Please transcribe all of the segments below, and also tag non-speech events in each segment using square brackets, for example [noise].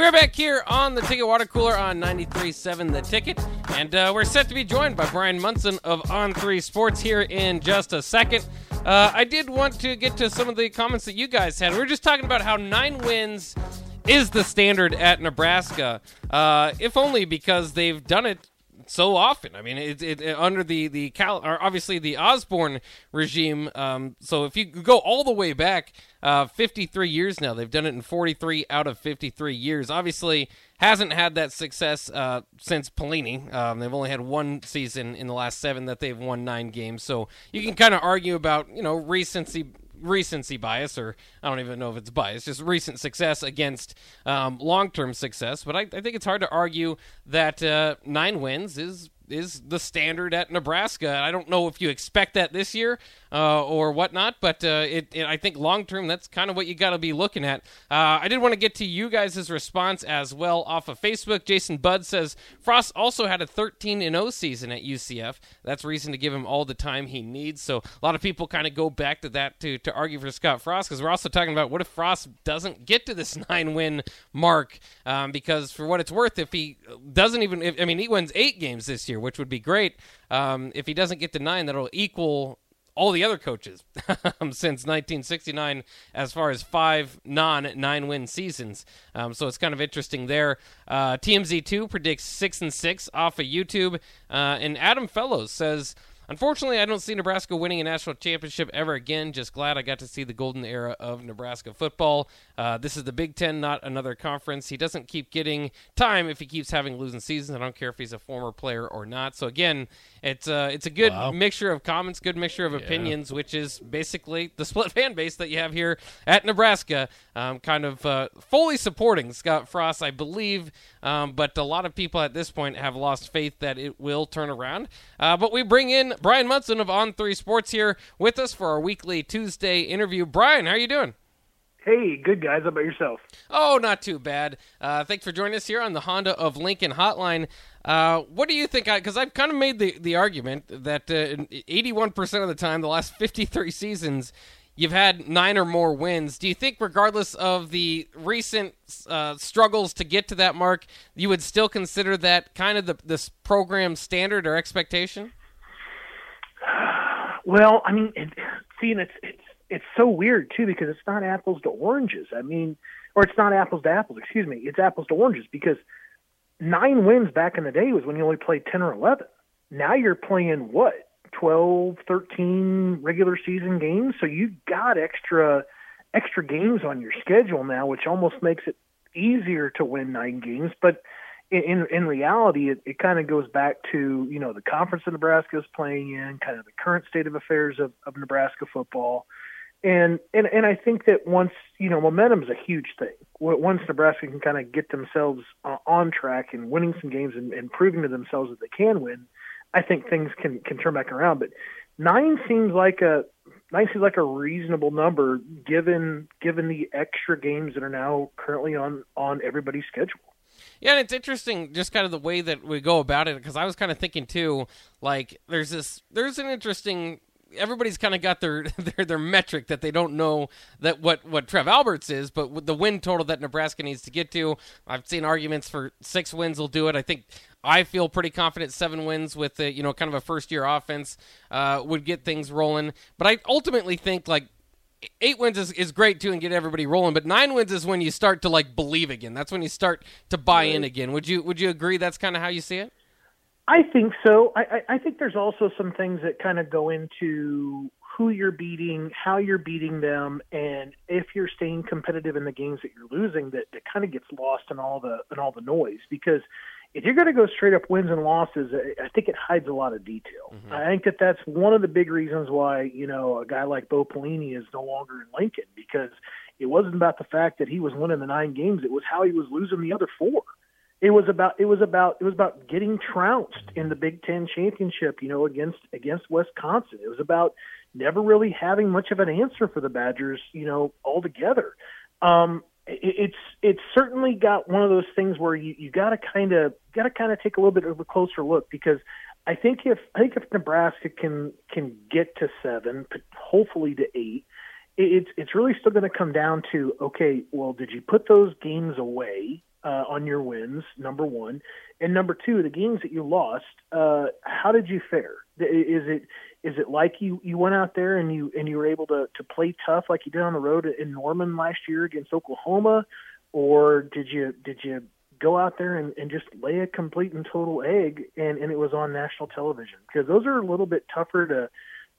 We're back here on the Ticket Water Cooler on 93.7 The Ticket, and uh, we're set to be joined by Bryan Munson of On3 Sports here in just a second. Uh, I did want to get to some of the comments that you guys had. We were just talking about how nine wins is the standard at Nebraska, uh, if only because they've done it so often. I mean, it, it, it under the the Cal, or obviously the Osborne regime. Um, so if you go all the way back, uh, 53 years now, they've done it in 43 out of 53 years. Obviously, hasn't had that success uh, since Pelini. Um, they've only had one season in the last seven that they've won nine games. So you can kind of argue about you know recency recency bias, or I don't even know if it's bias, just recent success against um, long term success. But I, I, think it's hard to argue that uh, nine wins is is the standard at Nebraska. I don't know if you expect that this year uh, or whatnot, but uh, it, it, I think long term that's kind of what you got to be looking at. Uh, I did want to get to you guys' response as well off of Facebook. Jason Budd says Frost also had a 13 0 season at UCF. That's reason to give him all the time he needs. So a lot of people kind of go back to that to to argue for Scott Frost because we're also talking about what if Frost doesn't get to this [laughs] nine win mark um, because for what it's worth, if he doesn't even, if, I mean, he wins eight games this year, which would be great. Um, if he doesn't get to nine, that'll equal all the other coaches [laughs] since 1969 as far as five non nine win seasons. Um, so it's kind of interesting there. Uh, TMZ2 predicts six and six off of YouTube. Uh, and Adam Fellows says, Unfortunately, I don't see Nebraska winning a national championship ever again. Just glad I got to see the golden era of Nebraska football. Uh, this is the Big Ten, not another conference. He doesn't keep getting time if he keeps having losing seasons. I don't care if he's a former player or not. So again, it's uh, it's a good wow. mixture of comments, good mixture of yeah. opinions, which is basically the [laughs] split fan base that you have here at Nebraska, um, kind of uh, fully supporting Scott Frost, I believe. Um, but a lot of people at this point have lost faith that it will turn around. Uh, but we bring in Bryan Munson of On3 Sports here with us for our weekly Tuesday interview. Bryan, how are you doing? Hey, good guys. How about yourself? Oh, not too bad. Uh, thanks for joining us here on the Honda of Lincoln Hotline. Uh, what do you think? Because I've kind of made the, the argument that uh, 81% of the time, the last [laughs] 53 seasons, you've had nine or more wins. Do you think, regardless of the recent uh, struggles to get to that mark, you would still consider that kind of the, this program standard or expectation? Well, I mean, it, see, and it's it's it's so weird too because it's not apples to oranges. I mean, or it's not apples to apples. Excuse me, it's apples to oranges because nine wins back in the day was when you only played ten or eleven. Now you're playing what 12, 13 regular season games, so you got extra extra games on your schedule now, which almost makes it easier to win nine games. But in in reality, it, it kind of goes back to you know the conference that Nebraska is playing in, kind of the current state of affairs of, of Nebraska football, and and and I think that once you know momentum is a huge thing. Once Nebraska can kind of get themselves uh, on track and winning some games and, and proving to themselves that they can win, I think things can can turn back around. But nine seems like a nine seems like a reasonable number given given the extra games that are now currently on on everybody's schedule. Yeah, it's interesting just kind of the way that we go about it because I was kind of thinking too, like there's this there's an interesting everybody's kind of got their, [laughs] their their metric that they don't know that what what Trev Alberts is, but the win total that Nebraska needs to get to. I've seen arguments for six wins will do it. I think I feel pretty confident seven wins with a, you know kind of a first year offense uh, would get things rolling. But I ultimately think like eight wins is, is great too and get everybody rolling but nine wins is when you start to like believe again. That's when you start to buy in again. Would you would you agree that's kind of how you see it? I think so. I, I, I think there's also some things that kind of go into who you're beating how you're beating them and if you're staying competitive in the games that you're losing that, that kind of gets lost in all the in all the noise because if you're going to go straight up wins and losses, I think it hides a lot of detail. Mm-hmm. I think that that's one of the big reasons why you know a guy like Bo Pelini is no longer in Lincoln because it wasn't about the fact that he was winning the nine games; it was how he was losing the other four. it was about it was about it was about getting trounced in the Big Ten championship, you know, against against Wisconsin. It was about never really having much of an answer for the Badgers, you know, altogether. Um, it's it's certainly got one of those things where you you got to kind of got to kind of take a little bit of a closer look because I think if I think if Nebraska can can get to seven, hopefully to eight, it's it's really still going to come down to okay, well, did you put those games away uh, on your wins? Number one, and number two, the games that you lost, uh, how did you fare? Is it is it like you you went out there and you and you were able to to play tough like you did on the road in Norman last year against Oklahoma, or did you did you go out there and, and just lay a complete and total egg and, and it was on national television? Because those are a little bit tougher to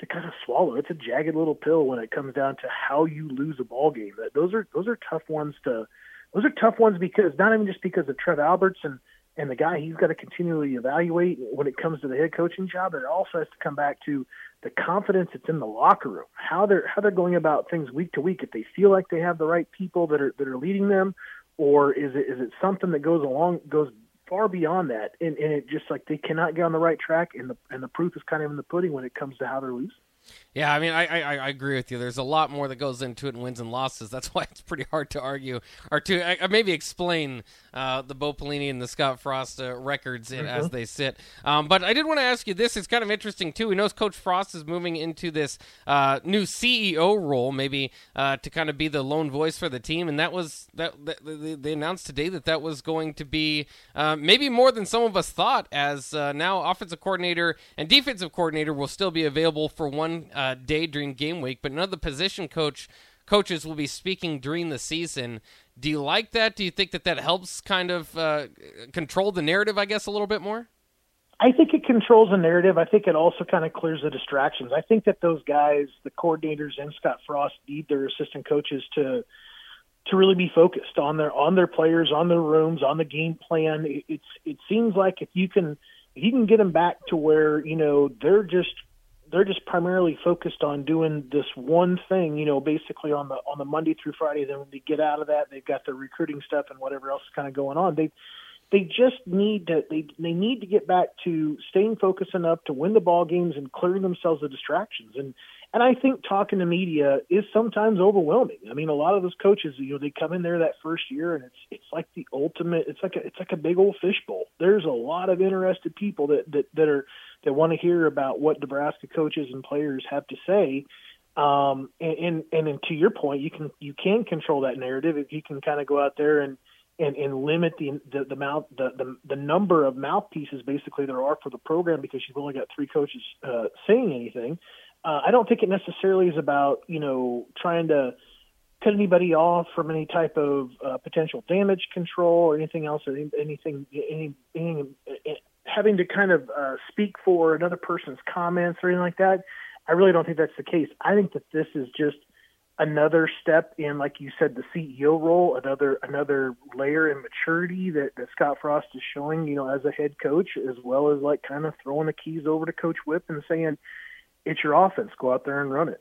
to kind of swallow. It's a jagged little pill when it comes down to how you lose a ball game. Those are those are tough ones to those are tough ones because not even just because of Trev Alberts and and the guy he's got to continually evaluate when it comes to the head coaching job, it also has to come back to the confidence that's in the locker room, how they're how they're going about things week to week. If they feel like they have the right people that are that are leading them, or is it is it something that goes along goes far beyond that, and, and it just like they cannot get on the right track, and the and the proof is kind of in the pudding when it comes to how they're losing. Yeah, I mean, I, I, I agree with you. There's a lot more that goes into it in wins and losses. That's [laughs] why it's pretty hard to argue or to uh, maybe explain uh, the Bo Pelini and the Scott Frost uh, records mm-hmm. as they sit. Um, but I did want to ask you this. It's kind of interesting too. We know Coach Frost is moving into this uh, new CEO role, maybe uh, to kind of be the lone voice for the team. And that was that, that they announced today that that was going to be uh, maybe more than some of us thought. As now offensive coordinator and defensive coordinator will still be available for one uh, day during game week, but none of the position coach coaches will be speaking during the season. Do you like that? Do you think that that helps kind of uh, control the narrative, I guess, a little bit more? I think it controls the narrative. I think it also kind of clears the distractions. I think that those guys, the coordinators and Scott Frost, need their assistant coaches to to really be focused on their on their players, on their rooms, on the game plan. It, it's it seems like if you can if you can get them back to where you know they're just they're just primarily focused on doing this one thing, you know, basically on the on the Monday through Friday. Then when they get out of that, they've got their recruiting stuff and whatever else is kind of going on. They they just need to they they need to get back to staying focused enough to win the ball games and clearing themselves of distractions. And and I think talking to media is sometimes overwhelming. I mean, a lot of those coaches, you know, they come in there that first year and it's it's like the ultimate. It's like a it's like a big old fishbowl. There's a lot of interested people that that that are that want to hear about what Nebraska coaches and players have to say. Um, and, and and to your point, you can you can control that narrative if you can kind of go out there and and, and limit the the the, mouth, the the the number of mouthpieces basically there are for the program because you've only got three coaches uh, saying anything. Uh, I don't think it necessarily is about you know trying to cut anybody off from any type of uh, potential damage control or anything else or any, anything any, any, having to kind of uh, speak for another person's comments or anything like that. I really don't think that's the case. I think that this is just another step in, like you said, the CEO role, another another layer in maturity that, that Scott Frost is showing, you know, as a head coach, as well as like kind of throwing the keys over to Coach Whip and saying, it's your offense. Go out there and run it.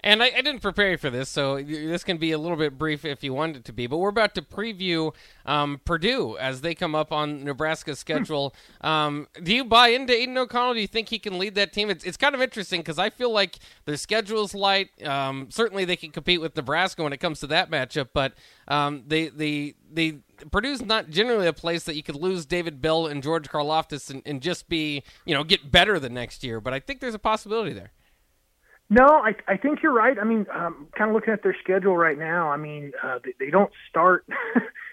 And I, I, didn't prepare you for this, so this can be a little bit brief if you want it to be. But we're about to preview um, Purdue as they come up on Nebraska's schedule. Um, do you buy into Aidan O'Connell? Do you think he can lead that team? It's, it's kind of interesting because I feel like their schedule's light. Um, certainly, they can compete with Nebraska when it comes to that matchup, but um, they they they Purdue's not generally a place that you could lose David Bell and George Karlaftis and, and just be you know get better the next year. But I think there's a possibility there. No, I I think you're right. I mean, um, kind of looking at their schedule right now. I mean, uh, they, they don't start. [laughs]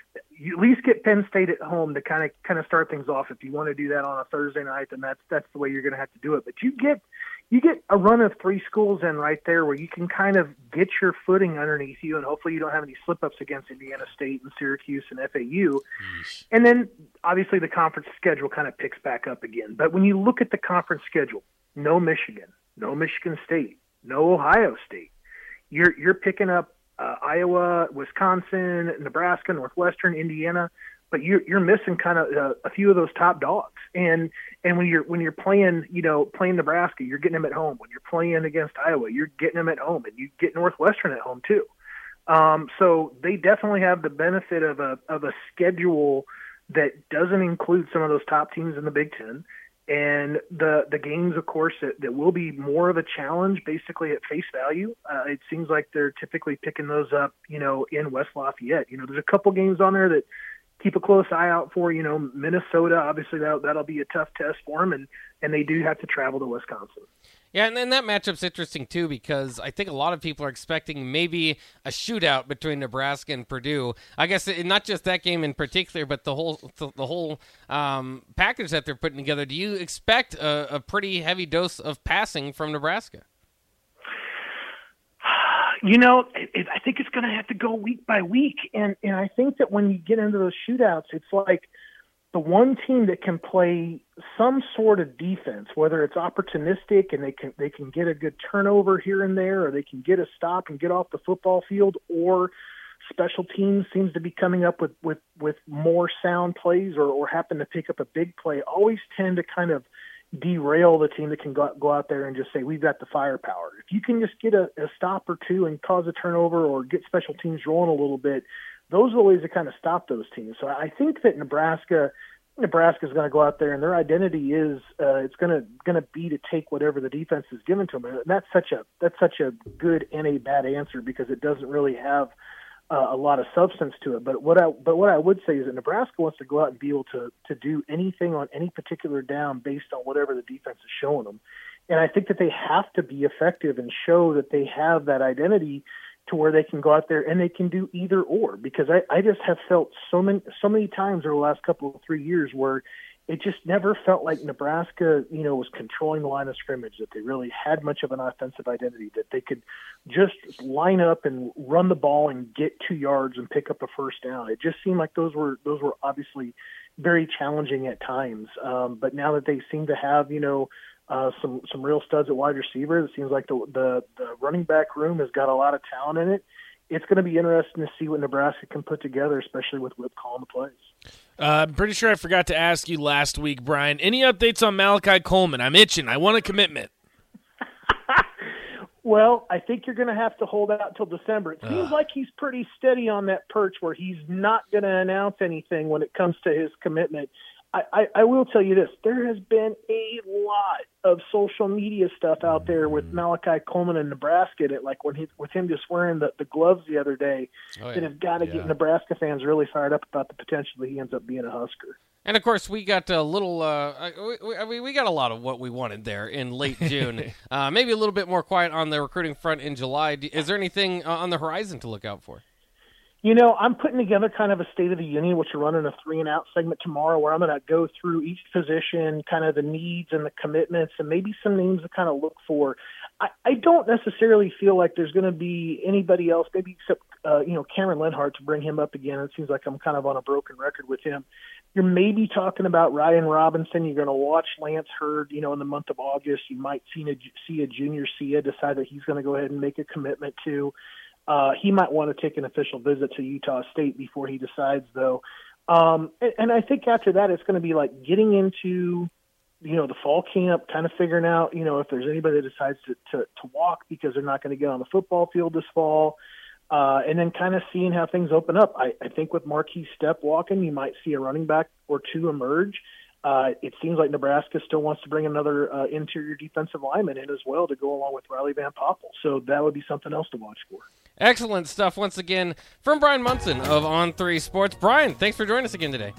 you at least get Penn State at home to kind of kind of start things off. If you want to do that on a Thursday night, then that's that's the way you're going to have to do it. But you get you get a run of three schools in right there where you can kind of get your footing underneath you, and hopefully you don't have any slip ups against Indiana State and Syracuse and FAU. And then obviously the conference schedule kind of picks back up again. But when you look at the conference schedule, no Michigan, no Michigan State, no Ohio State. You're you're picking up uh, Iowa, Wisconsin, Nebraska, Northwestern, Indiana, but you're you're missing kind of uh, a few of those top dogs. And and when you're when you're playing, you know, playing Nebraska, you're getting them at home. When you're playing against Iowa, you're getting them at home, and you get Northwestern at home too. Um, so they definitely have the benefit of a of a schedule that doesn't include some of those top teams in the Big Ten. And the the games, of course, that, that will be more of a challenge, basically at face value. Uh, it seems like they're typically picking those up, you know, in West Lafayette. You know, there's a couple games on there that keep a close eye out for. You know, Minnesota, obviously that that'll be a tough test for them, and and they do have to travel to Wisconsin. Yeah, and then that matchup's interesting too because I think a lot of people are expecting maybe a shootout between Nebraska and Purdue. I guess not just that game in particular, but the whole the whole um, package that they're putting together. Do you expect a, a pretty heavy dose of passing from Nebraska? You know, it, it, I think it's going to have to go week by week, and and I think that when you get into those shootouts, it's like the one team that can play some sort of defense, whether it's opportunistic and they can they can get a good turnover here and there, or they can get a stop and get off the football field, or special teams seems to be coming up with with with more sound plays or or happen to pick up a big play, always tend to kind of derail the team that can go, go out there and just say we've got the firepower. If you can just get a, a stop or two and cause a turnover or get special teams rolling a little bit, those are the ways to kind of stop those teams. So I think that Nebraska Nebraska is going to go out there and their identity is uh, it's going to going to be to take whatever the defense is given to them. And that's such a that's such a good and a bad answer because it doesn't really have uh, a lot of substance to it. But what I but what I would say is that Nebraska wants to go out and be able to to do anything on any particular down based on whatever the defense is showing them. And I think that they have to be effective and show that they have that identity to where they can go out there and they can do either or because I, I just have felt so many so many times over the last couple of three years where it just never felt like Nebraska, you know, was controlling the line of scrimmage, that they really had much of an offensive identity, that they could just line up and run the ball and get two yards and pick up a first down. It just seemed like those were those were obviously very challenging at times. Um, but now that they seem to have, you know, uh, some some real studs at wide receiver, it seems like the, the the running back room has got a lot of talent in it it's going to be interesting to see what Nebraska can put together, especially with Whip calling the plays. Uh, I'm pretty sure I forgot to ask you last week, Bryan. Any updates on Malachi Coleman? I'm itching. I want a commitment. [laughs] well, I think you're going to have to hold out until December. It seems like he's pretty steady on that perch where he's not going to announce anything when it comes to his commitment. I, I, I will tell you this: there has been a lot of social media stuff out there with. Malachi Coleman in Nebraska. That like when he with him just wearing the, the gloves the other day, oh, yeah. that have got to yeah. get Nebraska fans really fired up about the potential that he ends up being a Husker. And of course, we got a little. Uh, we, I mean, we got a lot of what we wanted there in late [laughs] June. uh, maybe a little bit more quiet on the recruiting front in July. Is there anything uh, on the horizon to look out for? You know, I'm putting together kind of a state of the union, which we're running a three and out segment tomorrow, where I'm going to go through each position, kind of the needs and the commitments, and maybe some names to kind of look for. I, I don't necessarily feel like there's going to be anybody else, maybe except uh, you know Cameron Lenhardt to bring him up again. It seems like I'm kind of on a broken record with him. You're maybe talking about Ryan Robinson. You're going to watch Lance Heard, you know, in the month of August. You might see a, see a junior Sia decide that he's going to go ahead and make a commitment to. Uh, he might want to take an official visit to Utah State before he decides, though. Um, and, and I think after that, it's going to be like getting into, you know, the fall camp, kind of figuring out, you know, if there's anybody that decides to, to, to walk because they're not going to get on the football field this fall. Uh, and then kind of seeing how things open up. I, I think with Markese Stepp walking, you might see a running back or two emerge. Uh, it seems like Nebraska still wants to bring another uh, interior defensive lineman in as well to go along with Riley Van Poppel. So that would be something else to watch for. Excellent stuff once again from Bryan Munson of On Three Sports. Bryan, thanks for joining us again today.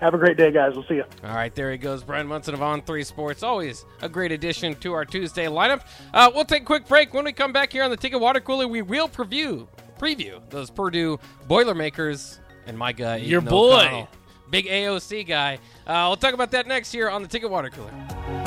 Have a great day, guys. We'll see you. All right, there he goes. Bryan Munson of On Three Sports. Always a great addition to our Tuesday lineup. Uh, we'll take a quick break. When we come back here on the Ticket Water Cooler, we will preview preview those Purdue Boilermakers and my guy, your boy, big AOC guy. Uh, we'll talk about that next year on the Ticket Water Cooler.